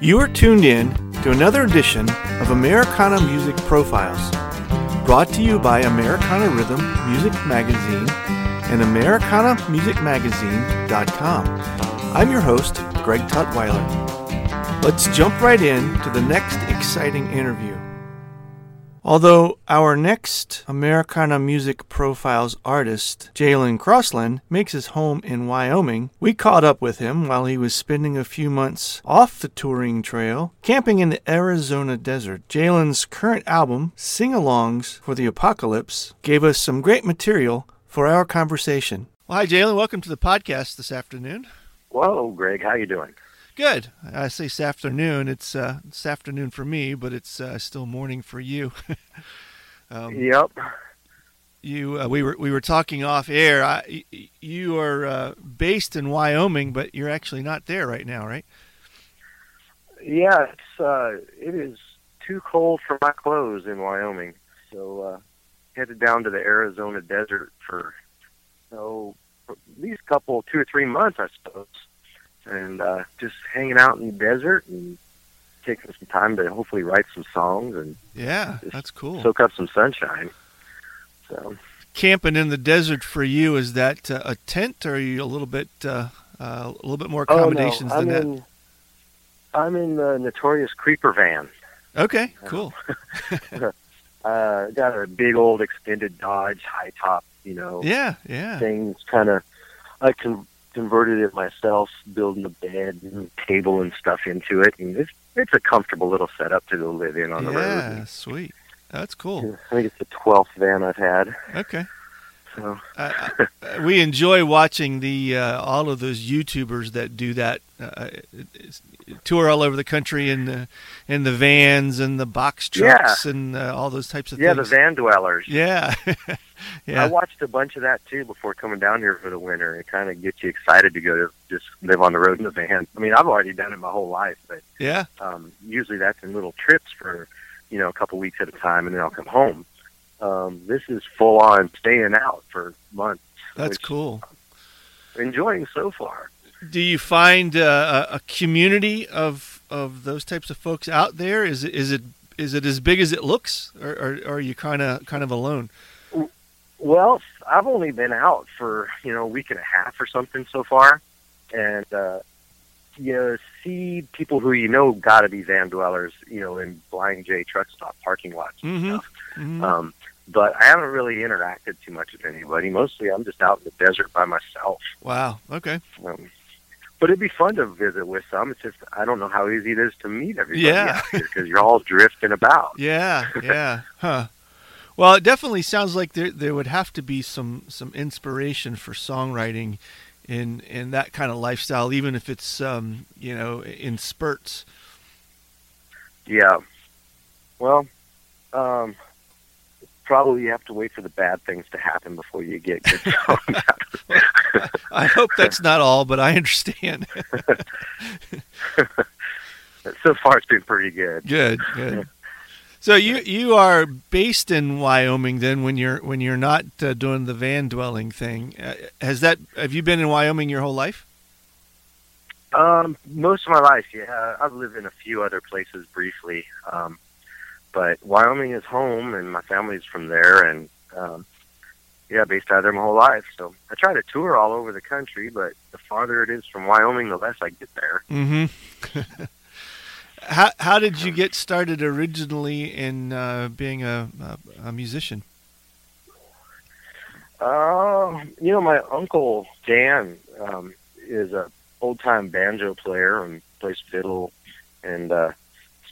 You are tuned in to another edition of Americana Music Profiles, brought to you by Americana Rhythm Music Magazine and AmericanaMusicMagazine.com. I'm your host, Greg Tutwiler. Let's jump right in to the next exciting interview. Although our next Americana Music Profiles artist, Jalan Crossland, makes his home in Wyoming, we caught up with him while he was spending a few months off the touring trail, camping in the Arizona desert. Jalan's current album, Sing Alongs for the Apocalypse, gave us some great material for our conversation. Well, hi, Jalan. Welcome to the podcast this afternoon. Whoa, Greg. How are you doing? Good. I say this afternoon. It's uh, this afternoon for me, but it's uh, still morning for you. um, yep. You, uh, we were we were talking off air. I, you are uh, based in Wyoming, but you're actually not there right now, right? Yeah, it's uh, it is too cold for my clothes in Wyoming, so uh, headed down to the Arizona desert for oh, at least a couple, two or three months, I suppose and uh, just hanging out in the desert and taking some time to hopefully write some songs and yeah, that's cool. Soak up some sunshine. So camping in the desert for you is that uh, a tent, or are you a little bit uh, uh, a little bit more accommodations oh, no. than I'm that? I'm in the notorious creeper van. Okay, cool. uh, got a big old extended Dodge high top, you know. Yeah, yeah. Things kind of I can converted it myself, building a bed and table and stuff into it, and it's it's a comfortable little setup to go live in on the yeah, road. Yeah, sweet. That's cool. I think it's the twelfth van I've had. Okay. So. uh, we enjoy watching the uh, all of those YouTubers that do that uh, tour all over the country in the in the vans and the box trucks yeah. and uh, all those types of yeah, things. Yeah, the van dwellers. Yeah. yeah. I watched a bunch of that too before coming down here for the winter. It kind of gets you excited to go to just live on the road in the van. I mean, I've already done it my whole life, but yeah, um, usually that's in little trips for you know a couple weeks at a time, and then I'll come home. Um, this is full on staying out for months. That's cool. Enjoying so far. Do you find uh, a community of of those types of folks out there? Is it is it is it as big as it looks, or, or, or are you kind of kind of alone? Well, I've only been out for you know a week and a half or something so far, and uh, you know see people who you know got to be van dwellers, you know, in Flying J truck stop parking lots and mm-hmm. stuff. Mm-hmm. Um, but I haven't really interacted too much with anybody. Mostly, I'm just out in the desert by myself. Wow. Okay. Um, but it'd be fun to visit with some. It's just I don't know how easy it is to meet everybody yeah. because you're all drifting about. Yeah. Yeah. huh. Well, it definitely sounds like there there would have to be some some inspiration for songwriting in in that kind of lifestyle, even if it's um, you know in spurts. Yeah. Well, um, probably you have to wait for the bad things to happen before you get good songs. I hope that's not all, but I understand. so far it's been pretty good. Good, good. So you you are based in Wyoming then when you're when you're not uh, doing the van dwelling thing. Uh, has that have you been in Wyoming your whole life? Um, most of my life, yeah. I've lived in a few other places briefly, um, but Wyoming is home, and my family's from there, and um, yeah, based out of there my whole life. So I try to tour all over the country, but the farther it is from Wyoming, the less I get there. Mm-hmm. how how did you get started originally in uh, being a, a, a musician? Uh, you know, my uncle Dan um, is a old time banjo player and plays fiddle, and uh,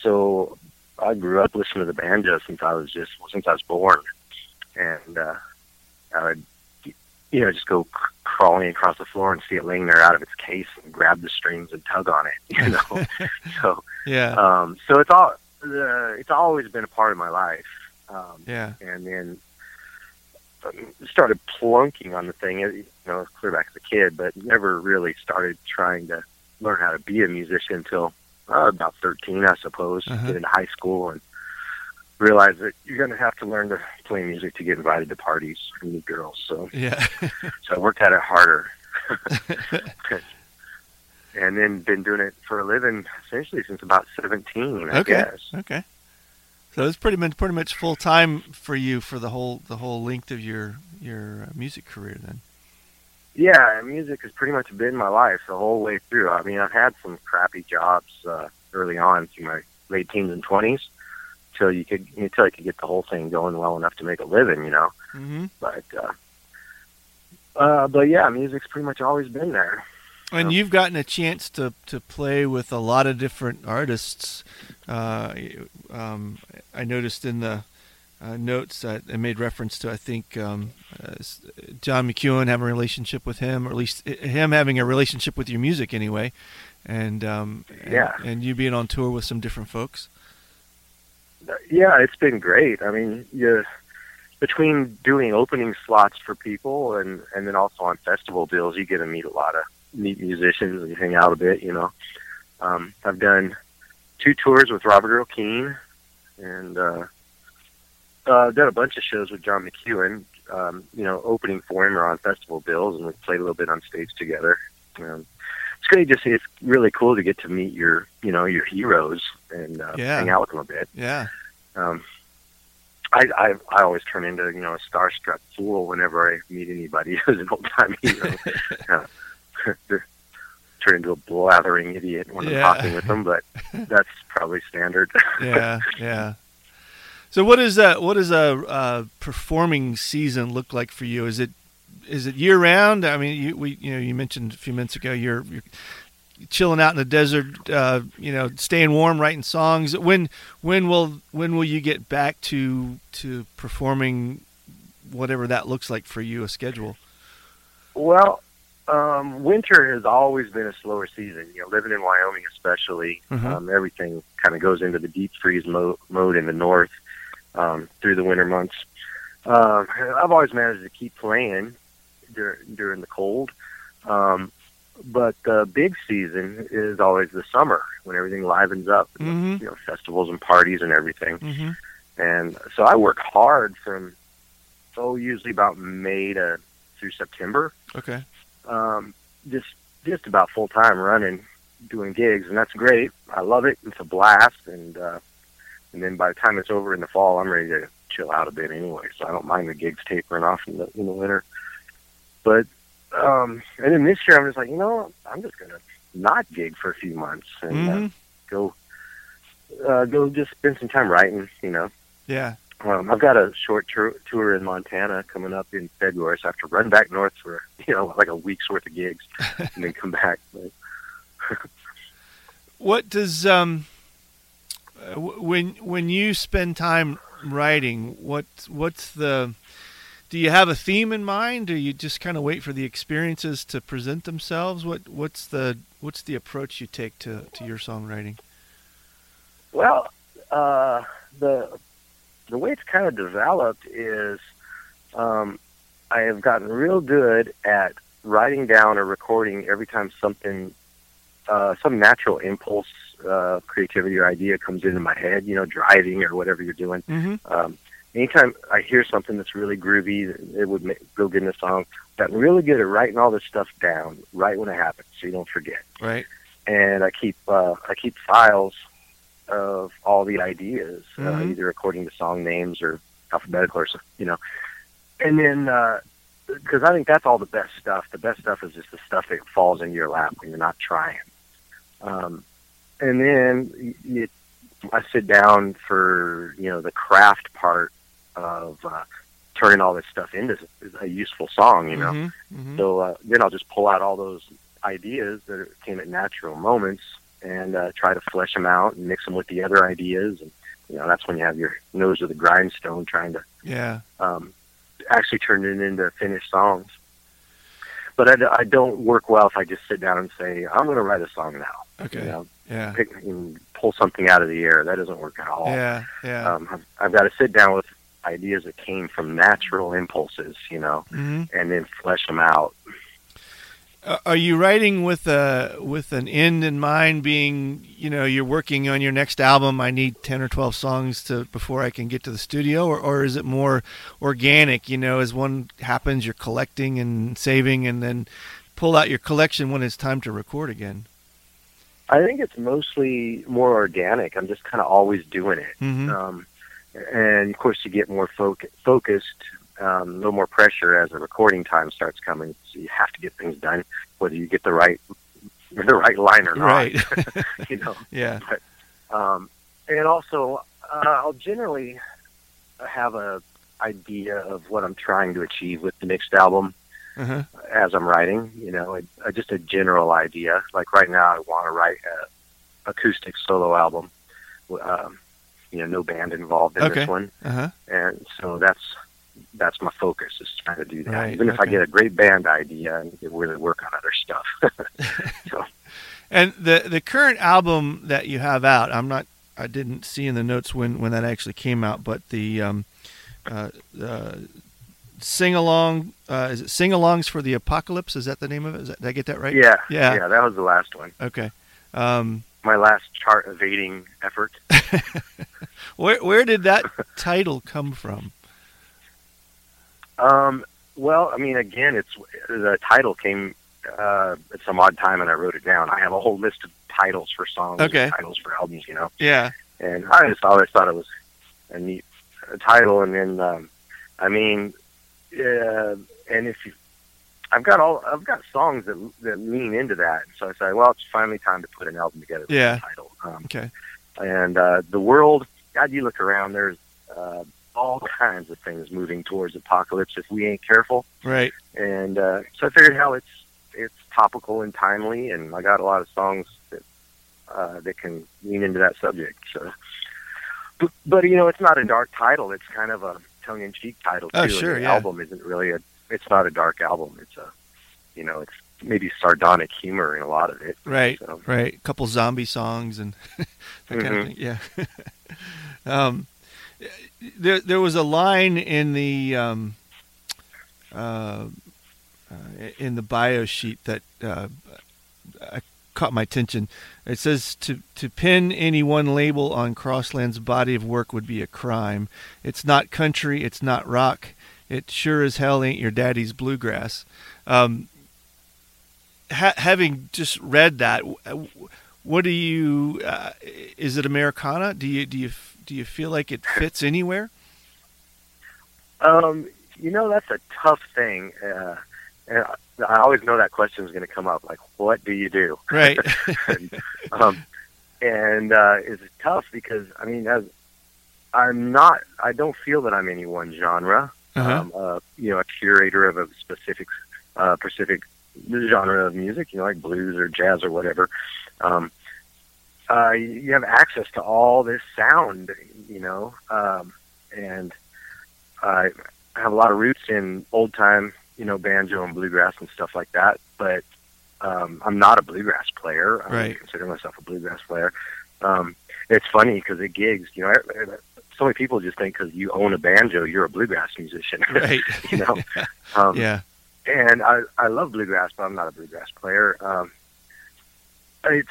so I grew up listening to the banjo since I was just since I was born, and uh, I would you know just go crawling across the floor and see it laying there out of its case and grab the strings and tug on it, you know. so Yeah, um, so it's all uh, it's always been a part of my life. Um, yeah, and then um, started plunking on the thing, you know, clear back as a kid, but never really started trying to learn how to be a musician until uh, about 13, I suppose. Uh-huh. Get into high school and realized that you're going to have to learn to play music to get invited to parties and meet girls. So, yeah. so I worked at it harder. and then been doing it for a living essentially since about 17, I okay, guess. okay. So it's pretty much pretty much full time for you for the whole the whole length of your your uh, music career then. Yeah, music has pretty much been my life the whole way through. I mean, I've had some crappy jobs uh, early on through my late teens and twenties, till you could until you could get the whole thing going well enough to make a living, you know. Mm-hmm. But uh, uh, but yeah, music's pretty much always been there. And you've gotten a chance to, to play with a lot of different artists. Uh, um, I noticed in the uh, notes that I made reference to, I think, um, uh, John McEuen having a relationship with him, or at least him having a relationship with your music anyway. And, um, Yeah. and, and you being on tour with some different folks. Yeah, it's been great. I mean, you between doing opening slots for people and and then also on festival bills, you get to meet a lot of meet musicians and hang out a bit. You know, um, I've done two tours with Robert Earl Keen, and uh, uh, I've done a bunch of shows with John McEuen. Um, you know, opening for him or on festival bills, and we played a little bit on stage together. Um, it's great. Just it's really cool to get to meet your, you know, your heroes and uh, Yeah. hang out with them a bit Yeah. um, I, I I always turn into you know a starstruck fool whenever I meet anybody who's an old time hero. uh, turn into a blathering idiot when Yeah. I'm talking with them, but that's probably standard. yeah, yeah. So what is that? What does a, uh performing season look like for you? Is it is it year round? I mean, you we you know you mentioned a few minutes ago you're, you're chilling out in the desert, uh, you know, staying warm, writing songs. When when will when will you get back to to performing? Whatever that looks like for you, a schedule. well, um, winter has always been a slower season. You know, living in Wyoming, especially, Mhm. um, everything kind of goes into the deep freeze mo- mode in the north um, through the winter months. Um, I've always managed to keep playing dur- during the cold, um, but the big season is always the summer when everything livens up. Mhm. You know, festivals and parties and everything. Mm-hmm. And so I work hard from oh usually about May to through September Okay. um, just just about full time running, doing gigs, and that's great. I love it. It's a blast, and uh, and then by the time it's over in the fall, I'm ready to chill out a bit anyway. So I don't mind the gigs tapering off in the in the winter. But um, and then this year, I'm just like, you know, I'm just gonna not gig for a few months and Mhm. uh, go uh, go just spend some time writing. You know, Yeah. um, I've got a short tour, tour in Montana coming up in February, so I have to run back north for you know like a week's worth of gigs, and then come back. What does um uh, when when you spend time writing, what what's the do you have a theme in mind? Do you just kind of wait for the experiences to present themselves? What what's the what's the approach you take to, to your songwriting? well, uh, the the way it's kind of developed is um, I have gotten real good at writing down or recording every time something uh, some natural impulse, uh, creativity or idea comes into my head, you know, driving or whatever you're doing. Mm-hmm. Um, anytime I hear something that's really groovy, it would make, go good in a song. I'm really good at writing all this stuff down right when it happens, so you don't forget. Right. And I keep uh, I keep files of all the ideas, uh, Mhm. either according to song names or alphabetical or you know. And then because I think that's all the best stuff. The best stuff is just the stuff that falls into your lap when you're not trying. Um, and then I sit down for you know the craft part of uh, turning all this stuff into a useful song. You know, Mhm. Mhm. so uh, then I'll just pull out all those ideas that came at natural moments and uh, try to flesh them out and mix them with the other ideas. And you know that's when you have your nose to the grindstone trying to Yeah. um, actually turn it into finished songs. But I don't work well if I just sit down and say I'm going to write a song now. Okay. You know, Yeah. pick and pull something out of the air. That doesn't work at all. Yeah. Yeah. Um, I've, I've got to sit down with ideas that came from natural impulses, you know, hmm and then flesh them out. Uh, are you writing with a with an end in mind? Being, you know, you're working on your next album. I need ten or twelve songs to before I can get to the studio, or, or is it more organic? You know, as one happens, you're collecting and saving, and then pull out your collection when it's time to record again. I think it's mostly more organic. I'm just kind of always doing it. hmm Um, and of course, you get more foc- focused, um, a little more pressure as the recording time starts coming. So you have to get things done, whether you get the right the right line or not. Right. you know. yeah. Um, and also, uh, I'll generally have a idea of what I'm trying to achieve with the next album Uh-huh. as I'm writing. You know, a, a, just a general idea. Like right now, I want to write a acoustic solo album. Um, you know, no band involved in Okay. this one, Uh huh. and so that's that's my focus is trying to do that. Right, Even if I get a great band idea, I can really work on other stuff. so And the the current album that you have out, I'm not, I didn't see in the notes when when that actually came out, but the um, uh, uh, sing along, uh, is it sing alongs for the apocalypse? Is that the name of it? Is that, did I get that right? yeah, Yeah. yeah, that was the last one. Okay. Um, My last chart evading effort. where where did that title come from? Um, well, I mean, again, it's the title came uh, at some odd time, and I wrote it down. I have a whole list of titles for songs, and Okay. titles for albums, you know. Yeah. And I just always thought it was a neat title. And then, um, I mean, uh, and if you, I've got all, I've got songs that that lean into that. So I said, well, it's finally time to put an album together. with Yeah. title. Um, Okay. and uh, the world. God, you look around. There's uh, all kinds of things moving towards apocalypse if we ain't careful. Right. And uh, so I figured, hell, it's it's topical and timely, and I got a lot of songs that uh, that can lean into that subject. So, but, but you know, it's not a dark title. It's kind of a tongue-in-cheek title too. Oh, and sure, the yeah. album isn't really a. It's not a dark album. It's a, you know, it's maybe sardonic humor in a lot of it. Right. So, Right. A couple zombie songs and that kind of Mhm. thing. Yeah. um, there, there was a line in the um, uh, uh, in the bio sheet that uh, uh, caught my attention. It says to to pin any one label on Crossland's body of work would be a crime. It's not country. It's not rock. It sure as hell ain't your daddy's bluegrass. Um, ha- having just read that, what do you? Uh, is it Americana? Do you do you do you feel like it fits anywhere? Um, you know, that's a tough thing. Uh, and I- I always know that question is going to come up. Like, what do you do? Right. and, um, and uh, it's tough because I mean, as I'm not, I don't feel that I'm any one genre. Uh-huh. Um, uh, you know, a curator of a specific, uh, specific genre of music. You know, like blues or jazz or whatever. Um, uh, you have access to all this sound. You know, um, and I have a lot of roots in old time, you know, banjo and bluegrass and stuff like that. But um, I'm not a bluegrass player. I Right. don't consider myself a bluegrass player. Um, it's funny because at gigs, you know, so many people just think because you own a banjo, you're a bluegrass musician. Right. you know. Um, yeah. and I I love bluegrass, but I'm not a bluegrass player. Um, it's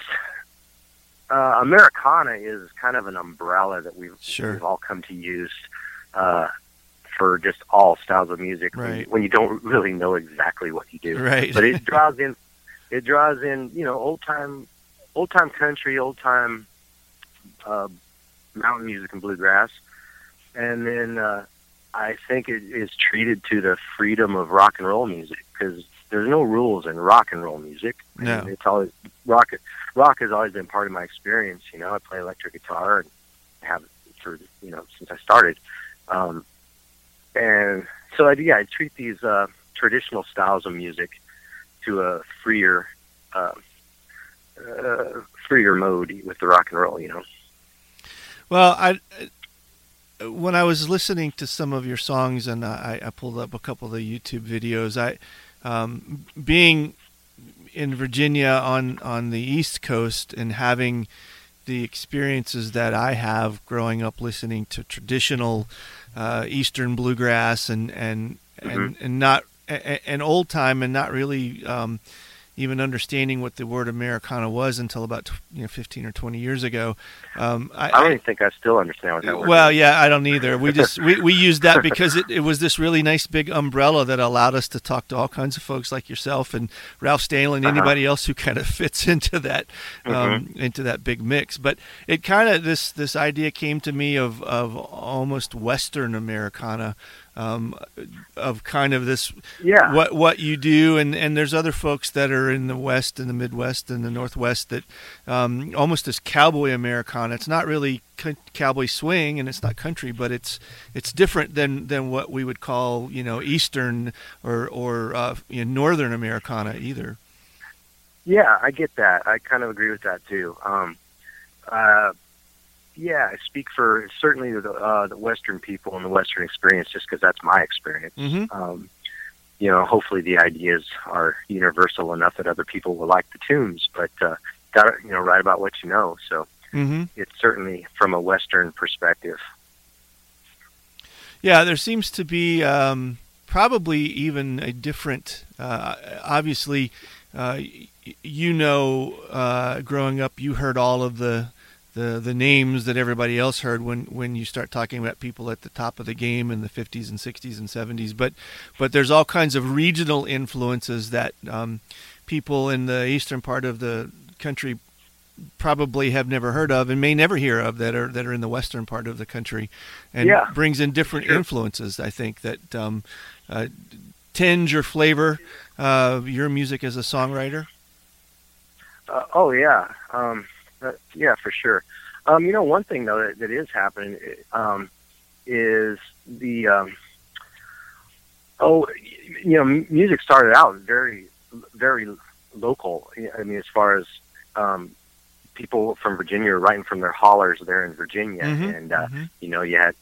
uh, Americana is kind of an umbrella that we've Sure. we've all come to use uh, for just all styles of music when, you, Right. when you don't really know exactly what you do. Right. But it draws in it draws in you know old time old time country, old time uh, mountain music and bluegrass, and then uh, I think it is treated to the freedom of rock and roll music because there's no rules in rock and roll music. No. And it's always rock. Rock has always been part of my experience. You know, I play electric guitar and have for you know since I started, um, and so I yeah I treat these uh, traditional styles of music to a freer. Uh, uh, freer mode with the rock and roll, you know. Well, I when I was listening to some of your songs and I, I pulled up a couple of the YouTube videos, I um, being in Virginia on on the East Coast and having the experiences that I have growing up listening to traditional uh, Eastern bluegrass and and and, and not and old time and not really um, even understanding what the word Americana was until about you know 15 or 20 years ago. Um, I don't even think I still understand what that word well, is. yeah, I don't either. We just we, we used that because it, it was this really nice big umbrella that allowed us to talk to all kinds of folks like yourself and Ralph Stanley and Uh-huh. anybody else who kind of fits into that um, into that big mix. But it kind of this this idea came to me of of almost Western Americana. Um, of kind of this Yeah. what what you do and and there's other folks that are in the west and the midwest and the northwest that um, almost this cowboy americana it's not really co- cowboy swing and it's not country but it's it's different than than what we would call you know eastern or or uh, you know, northern americana either Yeah, I get that. I kind of agree with that too. Um, uh, yeah, I speak for certainly the, uh, the Western people and the Western experience, just because that's my experience. Mhm. Um, you know, hopefully the ideas are universal enough that other people will like the tunes, but uh, got to you know write about what you know. So mm-hmm. it's certainly from a Western perspective. Yeah, there seems to be um, probably even a different. Uh, obviously, uh, you know, uh, growing up, you heard all of the, the the names that everybody else heard when when you start talking about people at the top of the game in the 50s and 60s and 70s. But but there's all kinds of regional influences that um, people in the eastern part of the country probably have never heard of and may never hear of that are that are in the western part of the country and Yeah. brings in different Sure. influences i think that um, uh, tinge or flavor uh, your music as a songwriter Uh, oh yeah, um, uh, yeah, for sure. Um, you know, one thing though that, that is happening um, is the um, oh, y- you know, music started out very, very local. I mean, as far as um, people from Virginia were writing from their hollers there in Virginia, Mhm, and uh, mhm. you know, you had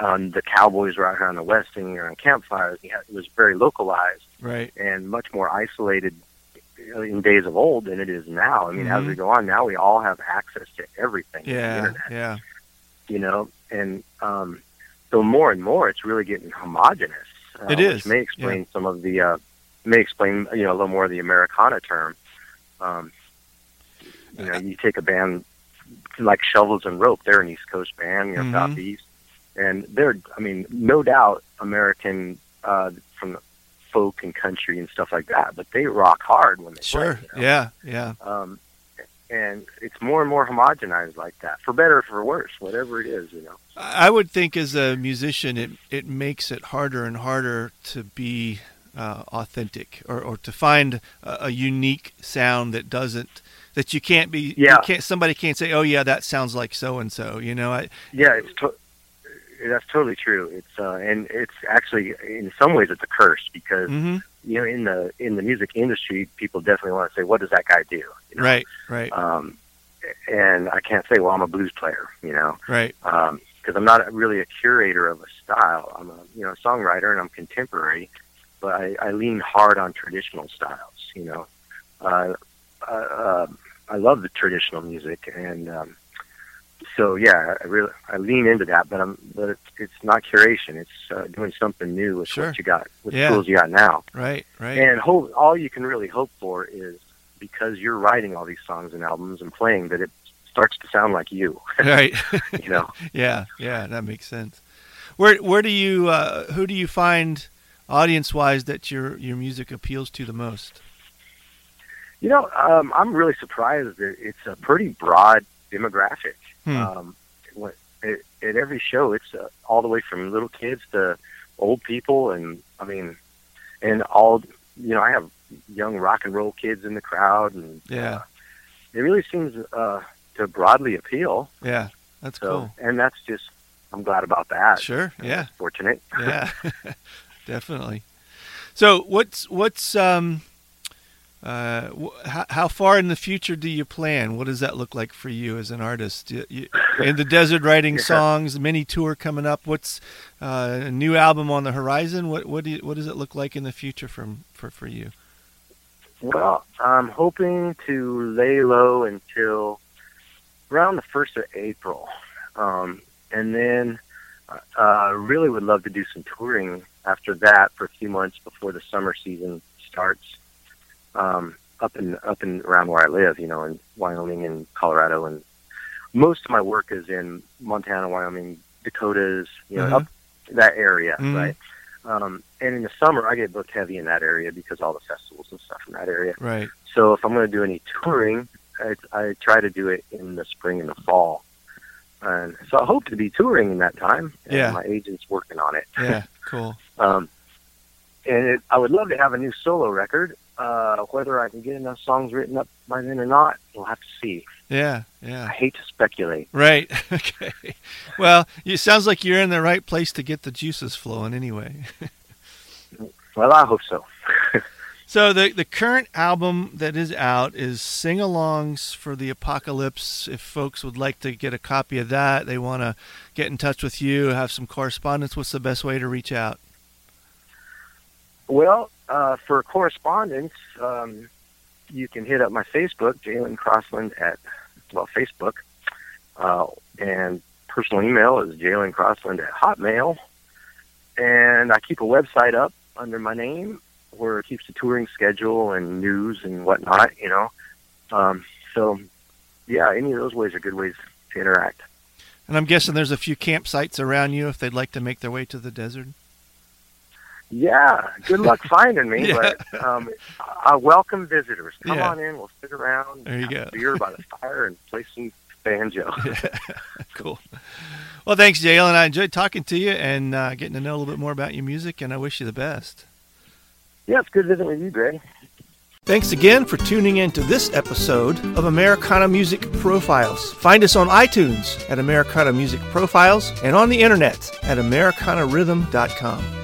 um, the cowboys were out here on the west singing around campfires. You had, it was very localized right and much more isolated in days of old than it is now. I mean, as Mhm. we go on now, we all have access to everything. yeah internet, yeah you know, and um, so more and more, it's really getting homogenous. Uh, It which may explain some of the uh, may explain you know a little more of the Americana term. Um, you know, you take a band like Shovels and Rope; they're an East Coast band, you know, Mhm. Southeast, and they're, I mean, no doubt American uh, from the folk and country and stuff like that, but they rock hard when they sure play. you know? yeah yeah Um, and it's more and more homogenized like that, for better or for worse, whatever it is, you know. I would think as a musician, it it makes it harder and harder to be uh, authentic or, or to find a, a unique sound that doesn't that you can't be. Yeah. You can't, somebody can't say, "Oh yeah, that sounds like so and so." You know, I, Yeah, it's to- that's totally true. It's uh, and it's actually in some ways it's a curse because hmm you know in the in the music industry, people definitely want to say, "What does that guy do?" You know? right, right, Um, and I can't say, "Well, I'm a blues player," you know. right. because I'm not really a curator of a style. I'm a you know a songwriter and I'm contemporary, but I, I lean hard on traditional styles. You know, uh, uh, uh, I love the traditional music, and um, so yeah, I really I lean into that. But I'm but it's, it's not curation. It's uh, doing something new with Sure. what you got with Yeah. the tools you got now. Right, right. And hope all you can really hope for is because you're writing all these songs and albums and playing that it starts to sound like you. right. you know. yeah, yeah, that makes sense. Where where do you uh, who do you find audience wise that your your music appeals to the most? You know, um, I'm really surprised that it's a pretty broad demographic. Hmm. Um, what- at, at every show, it's uh, all the way from little kids to old people, and I mean, and all you know, I have young rock and roll kids in the crowd, and Yeah, it really seems uh, to broadly appeal. yeah, that's So, cool. and that's just, I'm glad about that. Sure, yeah, Fortunate. yeah, definitely. So what's what's um uh how, how far in the future do you plan? What does that look like for you as an artist? You, you, in the desert writing Yeah. songs, mini tour coming up. What's uh, a new album on the horizon? What what do you, what does it look like in the future from for for you? Well, I'm hoping to lay low until around the first of April, um, and then uh, really would love to do some touring after that for a few months before the summer season starts. Um, up in up and around where I live, you know, in Wyoming and Colorado, and most of my work is in Montana, Wyoming, Dakotas, you know, Mhm. up that area, Mhm. right? Um, and in the summer, I get booked heavy in that area because all the festivals and stuff in that area. Right. So if I'm going to do any touring, I, I try to do it in the spring and the fall. And so I hope to be touring in that time. And Yeah. My agent's working on it. Yeah. Cool. Um, and it, I would love to have a new solo record. Uh, whether I can get enough songs written up by then or not, we'll have to see. Yeah. Yeah. I hate to speculate. Right. Okay. Well, it sounds like you're in the right place to get the juices flowing anyway. Well, I hope so. So the the current album that is out is sing-alongs for the apocalypse. If folks would like to get a copy of that, they want to get in touch with you, have some correspondence. What's the best way to reach out? Well, uh, for correspondence, um, you can hit up my Facebook, Jalan Crossland at well Facebook, uh, and personal email is Jalan Crossland at Hotmail, and I keep a website up under my name where it keeps the touring schedule and news and whatnot. You know, um, so yeah, any of those ways are good ways to interact. And I'm guessing there's a few campsites around you if they'd like to make their way to the desert. Yeah, good luck finding me. Yeah. But um, I welcome visitors. Come Yeah. on in. We'll sit around, There you have go. beer by the fire, and play some banjo. Cool. Well, thanks, Jalan. I enjoyed talking to you and uh, getting to know a little bit more about your music, and I wish you the best. yeah, it's good visiting with you, Greg. Thanks again for tuning in to this episode of Americana Music Profiles. Find us on iTunes at Americana Music Profiles and on the internet at AmericanaRhythm.com.